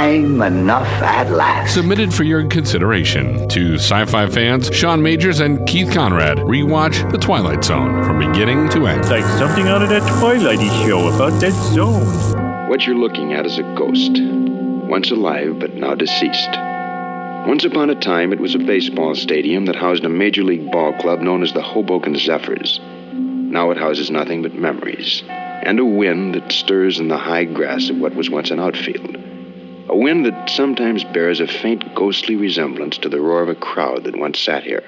time enough at last. Submitted for your consideration to sci fi fans Sean Majors and Keith Conrad. Rewatch The Twilight Zone from beginning to end. It's like something out of that Twilighty show about that zone. What you're looking at is a ghost, once alive but now deceased. Once upon a time, it was a baseball stadium that housed a major league ball club known as the Hoboken Zephyrs. Now it houses nothing but memories and a wind that stirs in the high grass of what was once an outfield. A wind that sometimes bears a faint ghostly resemblance to the roar of a crowd that once sat here.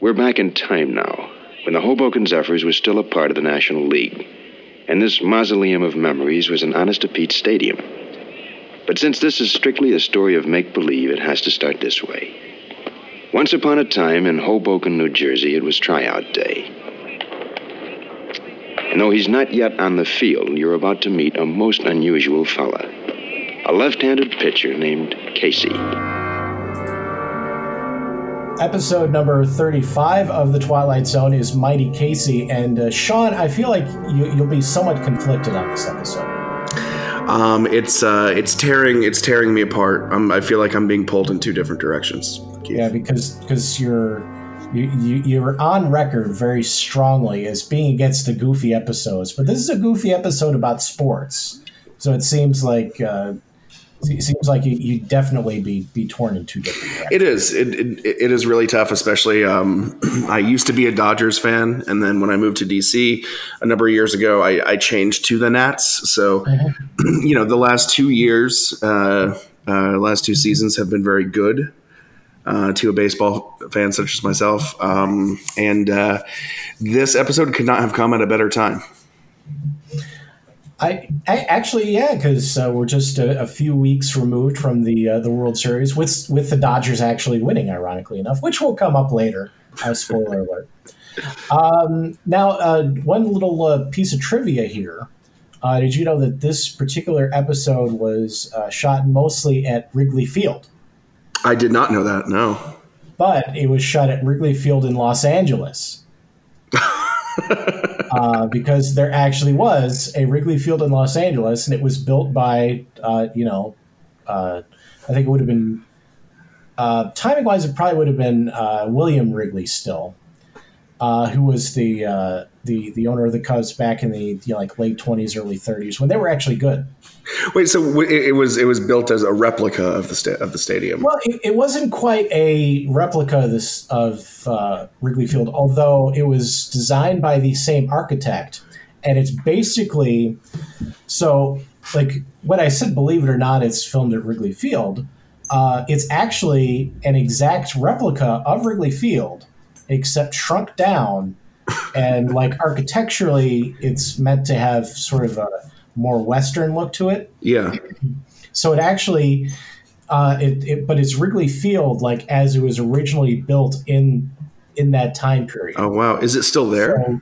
We're back in time now, when the Hoboken Zephyrs was still a part of the National League, and this mausoleum of memories was an honest to Pete stadium. But since this is strictly a story of make believe, it has to start this way. Once upon a time in Hoboken, New Jersey, it was tryout day. And though he's not yet on the field, you're about to meet a most unusual fella. A left handed pitcher named Casey. Episode number 35 of The Twilight Zone is Mighty Casey. And uh, Sean, I feel like you, you'll be somewhat conflicted on this episode. Um, it's uh, it's tearing it's tearing me apart. Um, I feel like I'm being pulled in two different directions. Keith. Yeah, because because you're you, you you're on record very strongly as being against the goofy episodes, but this is a goofy episode about sports, so it seems like uh, it seems like you you definitely be be torn in two different. Directions. It is. It, it, it is really tough, especially. Um, I used to be a Dodgers fan, and then when I moved to DC a number of years ago, I, I changed to the Nats. So, you know, the last two years, uh, uh, last two seasons have been very good uh, to a baseball fan such as myself. Um, and uh, this episode could not have come at a better time. I, I actually yeah, because uh, we're just a, a, few weeks removed from the uh, the World Series with with the Dodgers actually winning, ironically enough, which will come up later. Uh, spoiler alert. Um, now, uh, one little uh, piece of trivia here. Uh, did you know that this particular episode was shot mostly at Wrigley Field? I did not know that. No, but it was shot at Wrigley Field in Los Angeles. uh, because there actually was a Wrigley Field in Los Angeles, and it was built by, uh, you know, uh, I think it would have been uh, timing wise, it probably would have been uh, William Wrigley still, uh, who was the the the owner of the Cubs back in the you know, like late twenties, early thirties when they were actually good. Wait, so it was it was built as a replica of the sta- of the stadium? Well, it, it, wasn't quite a replica of this of uh, Wrigley Field, although it was designed by the same architect, and it's basically so like when I said, believe it or not, it's filmed at Wrigley Field. Uh, it's actually an exact replica of Wrigley Field, except shrunk down, and like architecturally, it's meant to have sort of a more Western look to it. Yeah. So it actually, uh, it, it, but it's Wrigley Field like as it was originally built in in that time period. Oh wow, is it still there? So,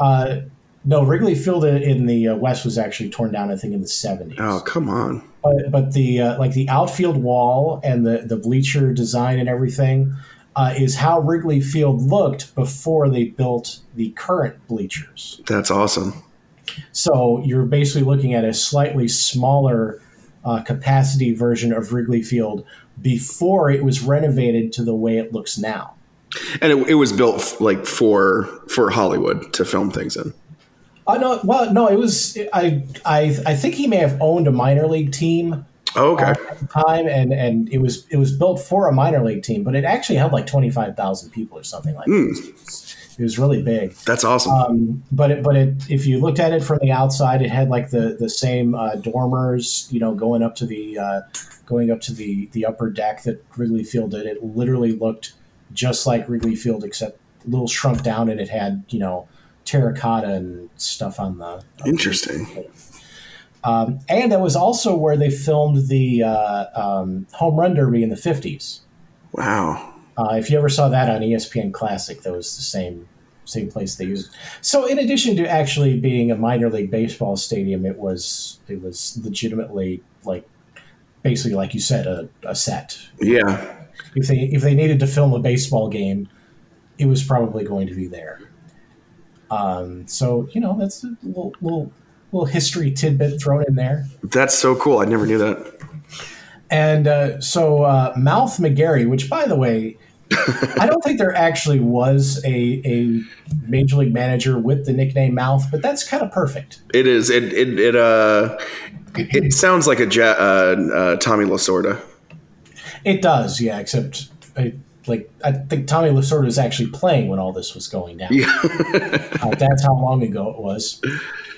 uh, no, Wrigley Field in the uh, West was actually torn down. I think in the seventies. Oh come on! But but the uh, like the outfield wall and the the bleacher design and everything uh, is how Wrigley Field looked before they built the current bleachers. That's awesome. So you're basically looking at a slightly smaller uh, capacity version of Wrigley Field before it was renovated to the way it looks now. And it, it was built like for for Hollywood to film things in. Uh, no, well, no, it was. I, I, I think he may have owned a minor league team. Okay. At the time, and and it was it was built for a minor league team, but it actually held like twenty five thousand people or something like mm. that. It was really big. That's awesome. Um, but it, but it, if you looked at it from the outside, it had like the the same uh, dormers, you know, going up to the uh, going up to the the upper deck that Wrigley Field did. It literally looked just like Wrigley Field, except a little shrunk down, and it had you know terracotta and stuff on the. Interesting. Um, and that was also where they filmed the uh, um, home run derby in the fifties. Wow. Uh, if you ever saw that on ESPN Classic, that was the same same place they used. So, in addition to actually being a minor league baseball stadium, it was it was legitimately like basically, like you said, a, a set. Yeah. If they if they needed to film a baseball game, it was probably going to be there. Um, so you know that's a little, little little history tidbit thrown in there. That's so cool. I never knew that. And uh, so uh, Mouth McGarry, which by the way, I don't think there actually was a, a major league manager with the nickname Mouth, but that's kind of perfect. It is. It it it uh it sounds like a ja- uh, uh, Tommy Lasorda. It does, yeah. Except, I, like, I think Tommy Lasorda was actually playing when all this was going down. Yeah. Uh, that's how long ago it was.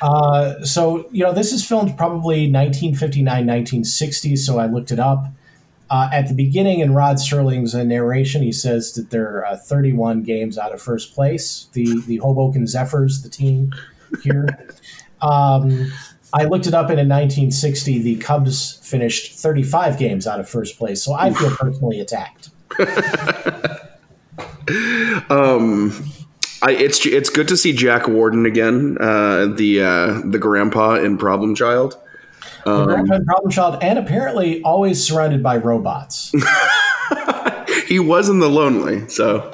Uh, so, you know, this is filmed probably 1959, 1960. So I looked it up. Uh, at the beginning, in Rod Serling's uh, narration, he says that they're uh, 31 games out of first place. The the Hoboken Zephyrs, the team here. Um, I looked it up, and in 1960, the Cubs finished 35 games out of first place. So I feel personally attacked. I, it's it's good to see Jack Warden again, uh, the uh, the grandpa in Problem Child. The Grandpa and Problem Child, and apparently always surrounded by robots. He was in The Lonely, so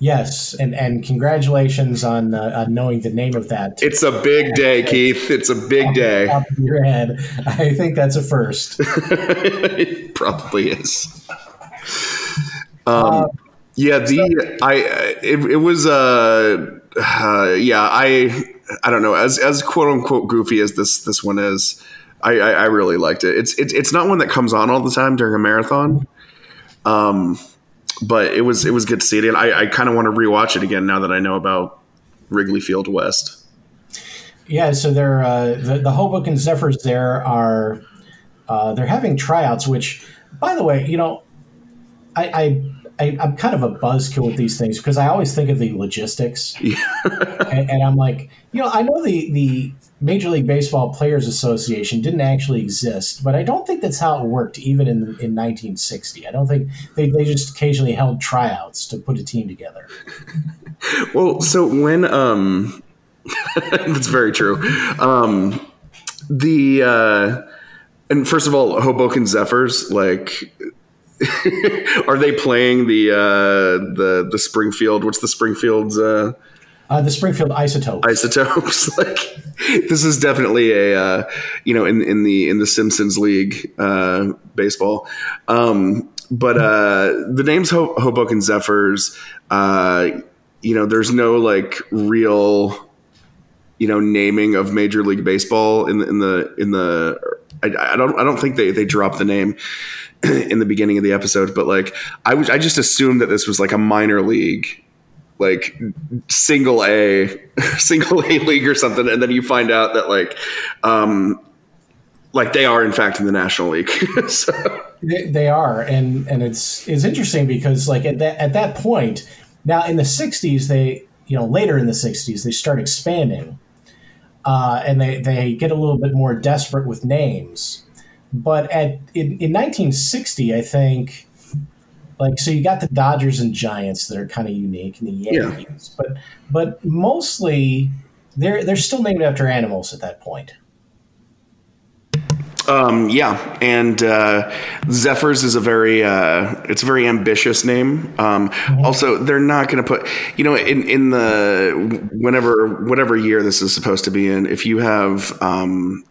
yes, and and congratulations on, uh, on knowing the name of that. it's a big day, Keith. It's a big day. Top of your head. I think that's a first. it probably is. Um, yeah, the I it, it was uh, uh yeah I I don't know as as quote unquote goofy as this this one is. I, I, I really liked it. It's it's it's not one that comes on all the time during a marathon. Um, but it was it was good to see it. And I, I kind of want to rewatch it again now that I know about Wrigley Field West. Yeah, so they're uh, the, the Hoboken Zephyrs. There are uh, they're having tryouts. Which, by the way, you know, I, I, I I'm kind of a buzzkill with these things because I always think of the logistics, and, and I'm like, you know, I know the the Major League Baseball Players Association didn't actually exist, but I don't think that's how it worked even in in 1960. I don't think they they just occasionally held tryouts to put a team together. Well, so when um, that's very true. Um, the uh, and first of all, Hoboken Zephyrs like. are they playing the uh, the the Springfield? What's the Springfield's uh, Uh, the Springfield Isotopes. isotopes? like this is definitely a uh, you know in in the in the Simpsons League uh, baseball. Um, but uh, the name's Ho- Hoboken Zephyrs. Uh, you know, there's no like real you know naming of Major League Baseball in the in the in the. I, I don't I don't think they they dropped the name in the beginning of the episode, but like I was I just assumed that this was like a minor league like single A single A league or something, and then you find out that like um like they are in fact in the National League. so They, they are, and and it's it's interesting because like at that at that point, now in the '60s, they you know later in the '60s they start expanding, uh, and they they get a little bit more desperate with names. But at in, in 1960, I think, like so you got the Dodgers and Giants that are kind of unique, and the Yeah. Yankees, but but mostly they're they're still named after animals at that point. um yeah, and uh Zephyrs is a very uh it's a very ambitious name. Um also they're not going to put you know in in the whenever whatever year this is supposed to be in if you have um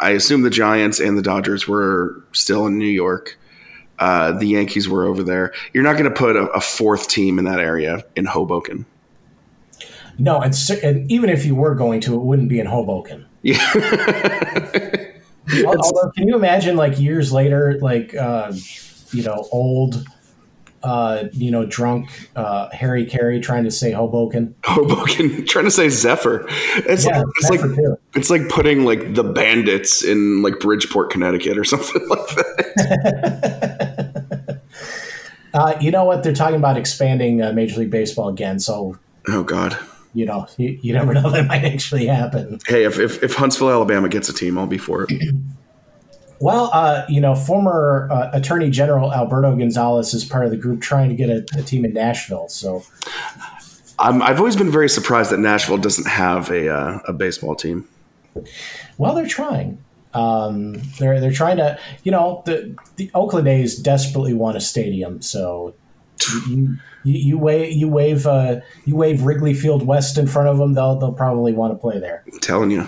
I assume the Giants and the Dodgers were still in New York. Uh, the Yankees were over there. You're not going to put a, a fourth team in that area in Hoboken. No, and, and even if you were going to, it wouldn't be in Hoboken. Yeah. Although, can you imagine, like years later, like uh, you know, old, uh, you know, drunk uh, Harry Caray trying to say Hoboken? Hoboken, trying to say Zephyr. It's Yeah, like it's Zephyr like too. it's like putting like the bandits in like Bridgeport, Connecticut, or something like that. Uh, you know what? They're talking about expanding uh, Major League Baseball again, so Oh God. you know, you, you never know that might actually happen. Hey, if, if if Huntsville, Alabama gets a team, I'll be for it. Well, uh, you know, former uh, Attorney General Alberto Gonzales is part of the group trying to get a, a team in Nashville. So, I'm, I've always been very surprised that Nashville doesn't have a uh, a baseball team. well, they're trying. Um, they're they're trying to, you know, the the Oakland A's desperately want a stadium. So, you you, you wave you wave uh, you wave Wrigley Field West in front of them, they'll they'll probably want to play there. I'm telling you.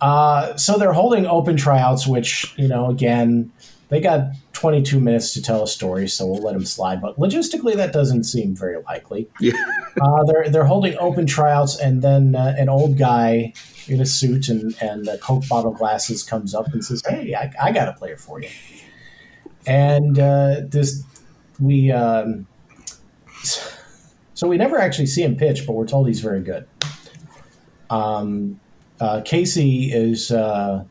Uh, so they're holding open tryouts, which you know, again, they got 22 minutes to tell a story, so we'll let them slide. But logistically, that doesn't seem very likely. Yeah. Uh, they're they're holding open tryouts, and then uh, an old guy in a suit and and uh, Coke bottle glasses comes up and says, "Hey, I, I got a player for you." And uh, this we um, so we never actually see him pitch, but we're told he's very good. Um, uh, Casey is uh,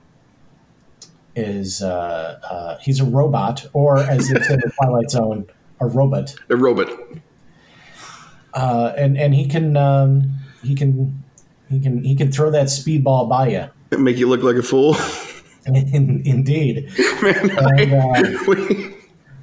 is uh, uh, he's a robot, or as they say in the Twilight Zone, a robot, A robot. uh, and and he can um, he can he can he can throw that speedball by you. Make you look like a fool. In, indeed, Man, and, uh, I, we,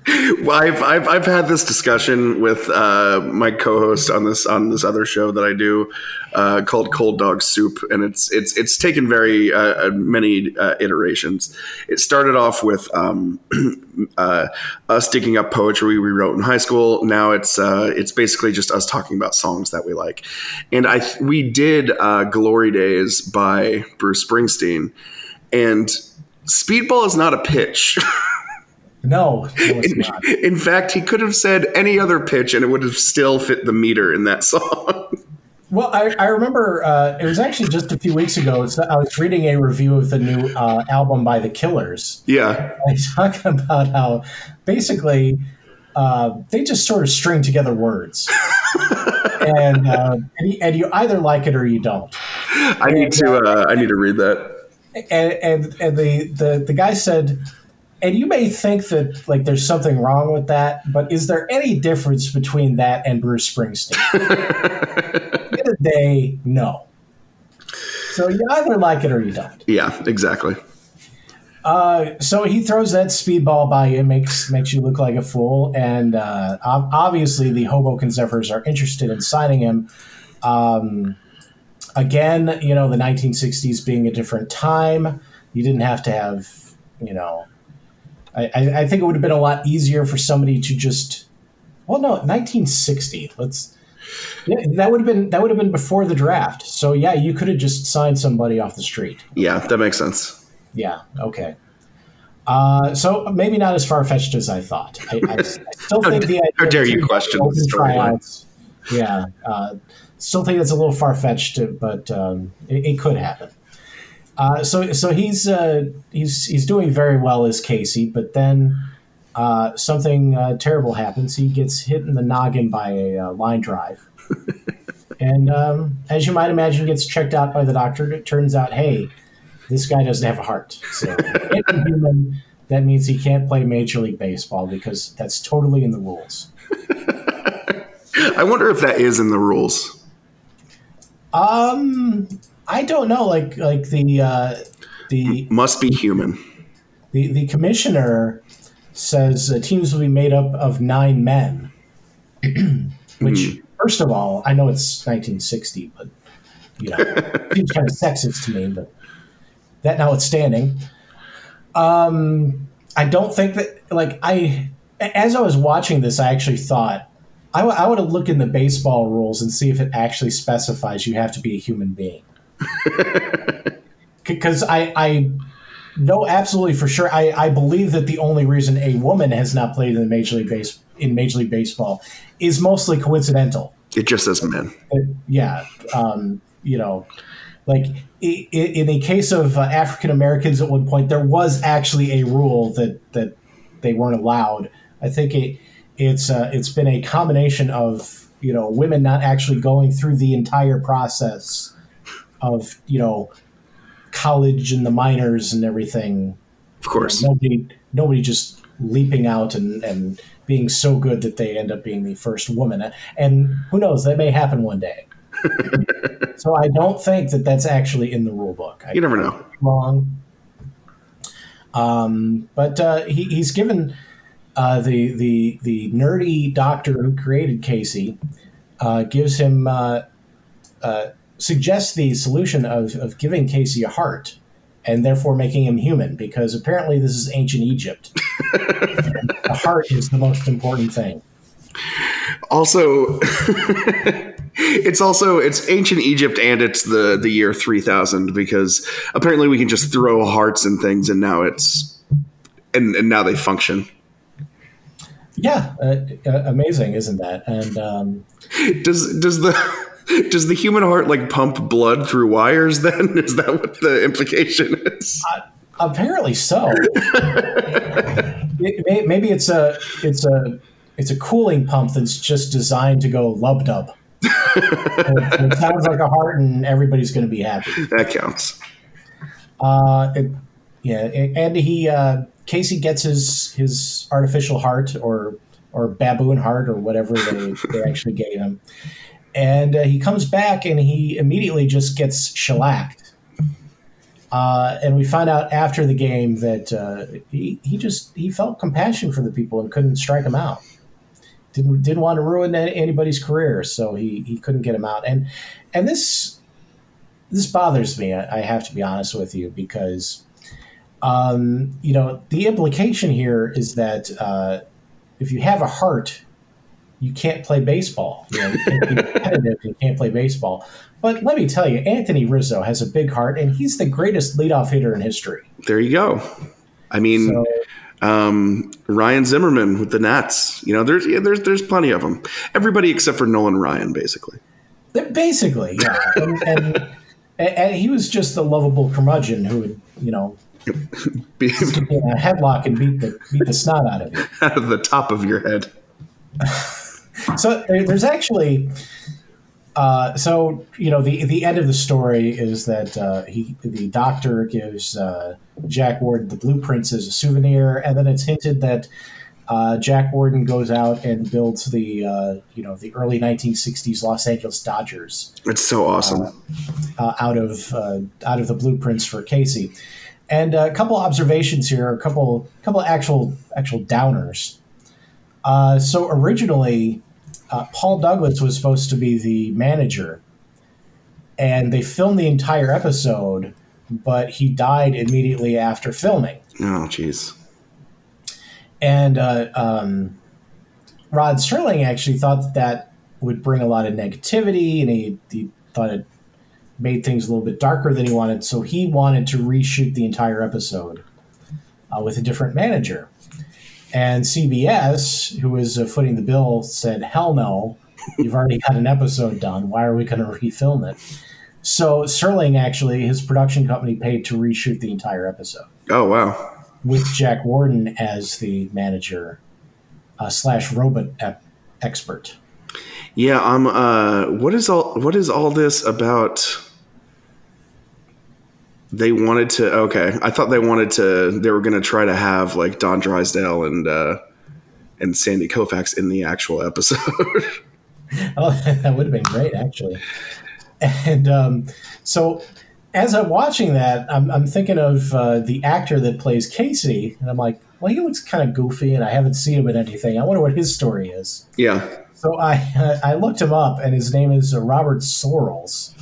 well, I've, I've I've had this discussion with uh, my co-host on this on this other show that I do uh, called Cold Dog Soup, and it's it's it's taken very uh, uh, many uh, iterations. It started off with um, uh, us digging up poetry we wrote in high school. Now it's it's basically just us talking about songs that we like, and I we did "Glory Days" by Bruce Springsteen, and Speedball is not a pitch. no, no it's not. In fact, he could have said any other pitch and it would have still fit the meter in that song. Well, I, I remember uh, it was actually just a few weeks ago. I was reading a review of the new uh, album by The Killers. yeah. I talk about how basically uh, they just sort of string together words, and uh, and, you, and you either like it or you don't. I need to uh, I need to read that. And and, and the, the the guy said, and you may think that like there's something wrong with that, but is there any difference between that and Bruce Springsteen? At the end of the day, no. So you either like it or you don't. Yeah, exactly. Uh, so he throws that speedball by you, makes makes you look like a fool, and uh, obviously the Hoboken Zephyrs are interested in signing him. Um, again, you know, the 1960s being a different time, you didn't have to have, you know, I, I, think it would have been a lot easier for somebody to just, well, no, 1960. Let's. Yeah, that would have been that would have been before the draft. So yeah, you could have just signed somebody off the street. Yeah, that makes sense. Yeah. Okay. Uh, so maybe not as far fetched as I thought. I, I, I still think the How dare you question open tryouts- Yeah. Uh, still think that's a little far fetched, but um, it, it could happen. Uh, so so he's uh, he's he's doing very well as Casey, but then uh, something uh, terrible happens. He gets hit in the noggin by a uh, line drive, and um, as you might imagine, gets checked out by the doctor. It turns out, hey, this guy doesn't have a heart. So human, that means he can't play Major League Baseball because that's totally in the rules. I wonder if that is in the rules. Um, I don't know. Like like the uh, the Must be human. the the commissioner says uh, teams will be made up of nine men. Which, first of all, I know it's 1960, but you know, seems kind of sexist to me. But that notwithstanding, um, I don't think that like I as I was watching this, I actually thought I would have looked in the baseball rules and see if it actually specifies you have to be a human being. Because I, I know absolutely for sure. I, I believe that the only reason a woman has not played in the major league base in Major League Baseball is mostly coincidental. It just says men. Yeah, um, you know, like in the case of uh, African Americans, at one point there was actually a rule that that they weren't allowed. I think it it's uh, it's been a combination of you know women not actually going through the entire process of you know college and the minors and everything. Of course. Nobody nobody just leaping out and and being so good that they end up being the first woman. And who knows, that may happen one day. so I don't think that that's actually in the rule book. I, You never know. wrong. Um, but uh, he, he's given uh, the the the nerdy doctor who created Casey uh, gives him uh, uh, suggests the solution of of giving Casey a heart and therefore making him human because apparently this is ancient Egypt. The heart is the most important thing. Also, it's also it's ancient Egypt and it's the the year 3000 because apparently we can just throw hearts and things and now it's and, and now they function. Yeah, uh, uh, amazing, isn't that? And um, Does does the does the human heart like pump blood through wires then? Is that what the implication is? apparently so. It- may- maybe it's a it's a it's a cooling pump that's just designed to go lub dub. it, it sounds like a heart, and everybody's going to be happy. That counts. Uh, it, yeah, and he uh, Casey gets his his artificial heart or or baboon heart or whatever they, they actually gave him, and uh, he comes back and he immediately just gets shellacked. Uh, and we find out after the game that uh, he, he just he felt compassion for the people and couldn't strike them out. Didn't didn't want to ruin anybody's career, so he, he couldn't get him out. And and this this bothers me. I, I have to be honest with you because, um, you know, the implication here is that uh, if you have a heart, you can't play baseball. You, know, you can't be. You can't play baseball. But let me tell you, Anthony Rizzo has a big heart, and he's the greatest leadoff hitter in history. There you go. I mean, So, um, Ryan Zimmerman with the Nats. You know, there's yeah, there's there's plenty of them. Everybody except for Nolan Ryan, basically. basically, yeah. And, and, and he was just a lovable curmudgeon who would, you know, Be- a headlock and beat the beat the snot out of you. out of the top of your head. So there, there's actually, uh, so you know, the the end of the story is that uh, he the doctor gives uh, Jack Warden the blueprints as a souvenir, and then it's hinted that uh, Jack Warden goes out and builds the uh, you know the early 1960s Los Angeles Dodgers It's so awesome. uh, out of uh, out of the blueprints for Casey. And a couple observations here, a couple couple actual actual downers. Uh, so originally, uh, Paul Douglas was supposed to be the manager, and they filmed the entire episode, but he died immediately after filming. oh, jeez. And uh, um, Rod Serling actually thought that that would bring a lot of negativity, and he, he thought it made things a little bit darker than he wanted. So he wanted to reshoot the entire episode uh, with a different manager. And CBS, who was uh, footing the bill, said, "Hell no! You've already got an episode done. Why are we going to refilm it?" So Serling actually, his production company, paid to reshoot the entire episode Oh, wow. with Jack Warden as the manager uh, slash robot ep- expert. Yeah. Um. Uh. What is all? What is all this about? They wanted to. Okay, I thought they wanted to. They were going to try to have like Don Drysdale and uh, and Sandy Koufax in the actual episode. Oh, that would have been great, actually. And um, so, as I'm watching that, I'm, I'm thinking of uh, the actor that plays Casey, and I'm like, well, he looks kind of goofy, and I haven't seen him in anything. I wonder what his story is. yeah. So I I looked him up, and his name is uh, Robert Sorrells.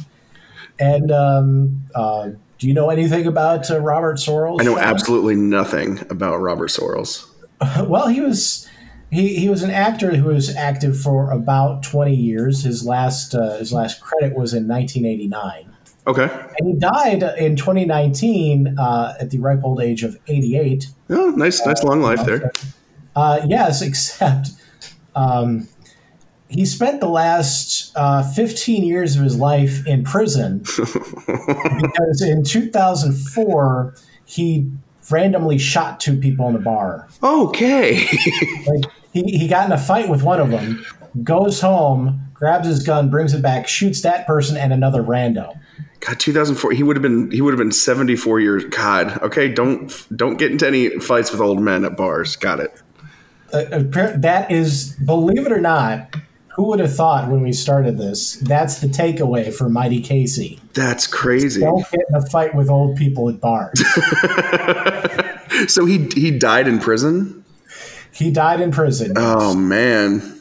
And um, uh, do you know anything about uh, Robert Sorrells? I know absolutely nothing about Robert Sorrells. Well, he was he, he was an actor who was active for about twenty years. His last uh, his last credit was in 1989, Okay. and he died in 2019 uh, at the ripe old age of 88. Oh, nice, nice long life there. Uh, yes, except um, he spent the last uh, 15 years of his life in prison because in 2004 he randomly shot two people in a bar. Okay. Like he, he got in a fight with one of them, goes home, grabs his gun, brings it back, shoots that person and another rando. God, 2004. He would have been. He would have been 74 years. God. Okay. Don't don't get into any fights with old men at bars. Got it. Uh, that is, believe it or not, who would have thought when we started this? That's the takeaway for Mighty Casey. That's crazy. Don't get in a fight with old people at bars. So he he died in prison. he died in prison Oh man.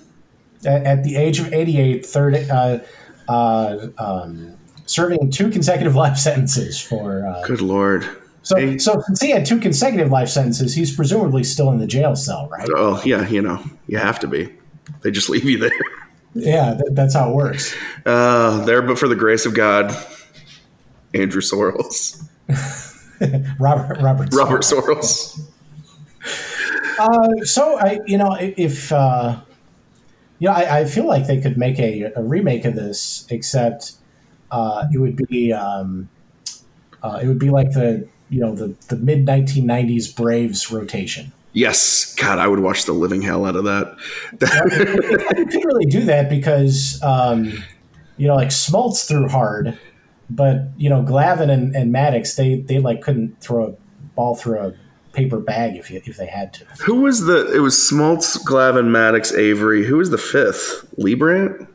at, at the age of 88, third, uh, uh, um, serving two consecutive life sentences for. Uh, Good lord. so, Hey. so since he had two consecutive life sentences, he's presumably still in the jail cell, right? Oh yeah. You know you have to be. They just leave you there. Yeah, that, that's how it works. Uh, there, but for the grace of God, Andrew Sorrells, Robert Robert Robert Sorrell. Sorrells. Uh, so I, you know, if uh, you know, I, I feel like they could make a, a remake of this, except uh, it would be um, uh, it would be like the you know the the mid 1990s Braves rotation. Yes, God, I would watch the living hell out of that. you could really do that because um, you know, like Smoltz threw hard, but you know, Glavine and, and Maddux they they like couldn't throw a ball through a paper bag if you, if they had to. Who was the? It was Smoltz, Glavine, Maddux, Avery. Who was the fifth? Leibrandt.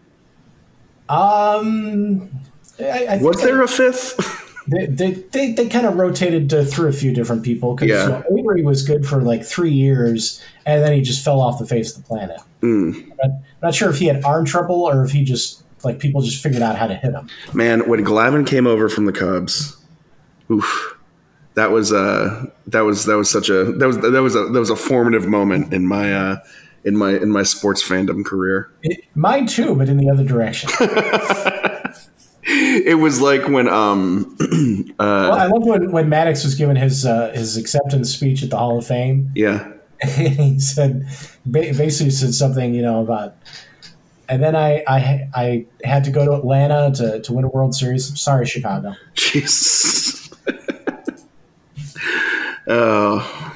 Um, I, I Was there a fifth? They they, they, they kind of rotated uh, through a few different people because Yeah. you know, Avery was good for like three years and then he just fell off the face of the planet. Mm. But not sure if he had arm trouble or if he just like people just figured out how to hit him. Man, when Glavine came over from the Cubs, oof, that was uh that was that was such a that was that was a that was a formative moment in my uh in my in my sports fandom career. It, mine too, but in the other direction. It was like when um well, I loved when, when Maddux was given his uh, his acceptance speech at the Hall of Fame. yeah he said basically said something you know about and then I, I I had to go to Atlanta to, to win a World Series. Sorry, Chicago. Jesus. oh,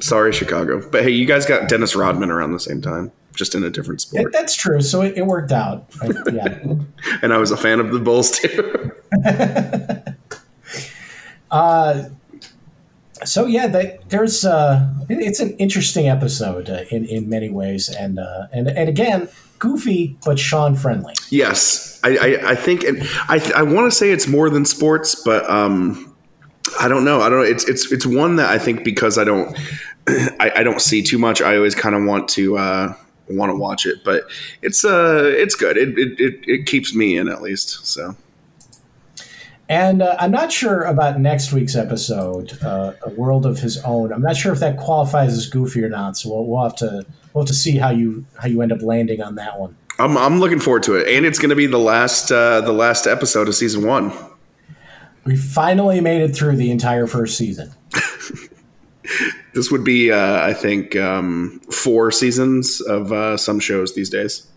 sorry, Chicago. But hey, you guys got Dennis Rodman around the same time, just in a different sport. that's true. So it, it worked out. I- yeah. And I was a fan of the Bulls too. Uh, so yeah, that, there's uh, it- it's an interesting episode uh, in in many ways, and uh, and and again, goofy but Sean friendly. yes, I, I, I think, and I, I want to say it's more than sports, but um, I don't know. I don't know. It's it's it's one that I think because I don't I, I don't see too much. I always kind of want to uh, want to watch it, but it's uh it's good. It, it it it keeps me in at least. So. And uh, I'm not sure about next week's episode, uh, A World of His Own. I'm not sure if that qualifies as goofy or not. So we'll, we'll have to we'll have to see how you how you end up landing on that one. I'm, I'm looking forward to it, and it's going to be the last uh, the last episode of season one. We finally made it through the entire first season. This would be, uh, I think, um, four seasons of uh, some shows these days.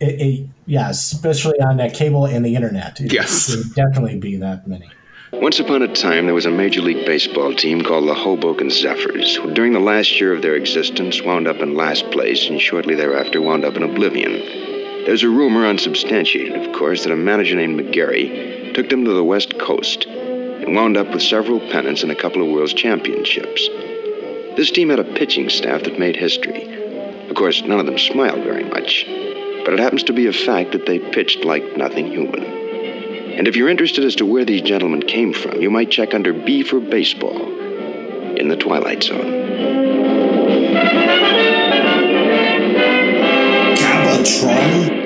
It, it, yeah, especially on that cable and the internet. It, Yes. it would definitely be that many. Once upon a time, there was a Major League Baseball team called the Hoboken Zephyrs, who during the last year of their existence wound up in last place and shortly thereafter wound up in oblivion. There's a rumor, unsubstantiated of course, that a manager named McGarry took them to the West Coast and wound up with several pennants and a couple of World's Championships. This team had a pitching staff that made history. Of course, none of them smiled very much, but it happens to be a fact that they pitched like nothing human. And if you're interested as to where these gentlemen came from, you might check under B for Baseball in the Twilight Zone. Cabotron.